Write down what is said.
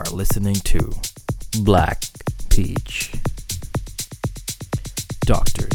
Are listening to Black Peach. Dr.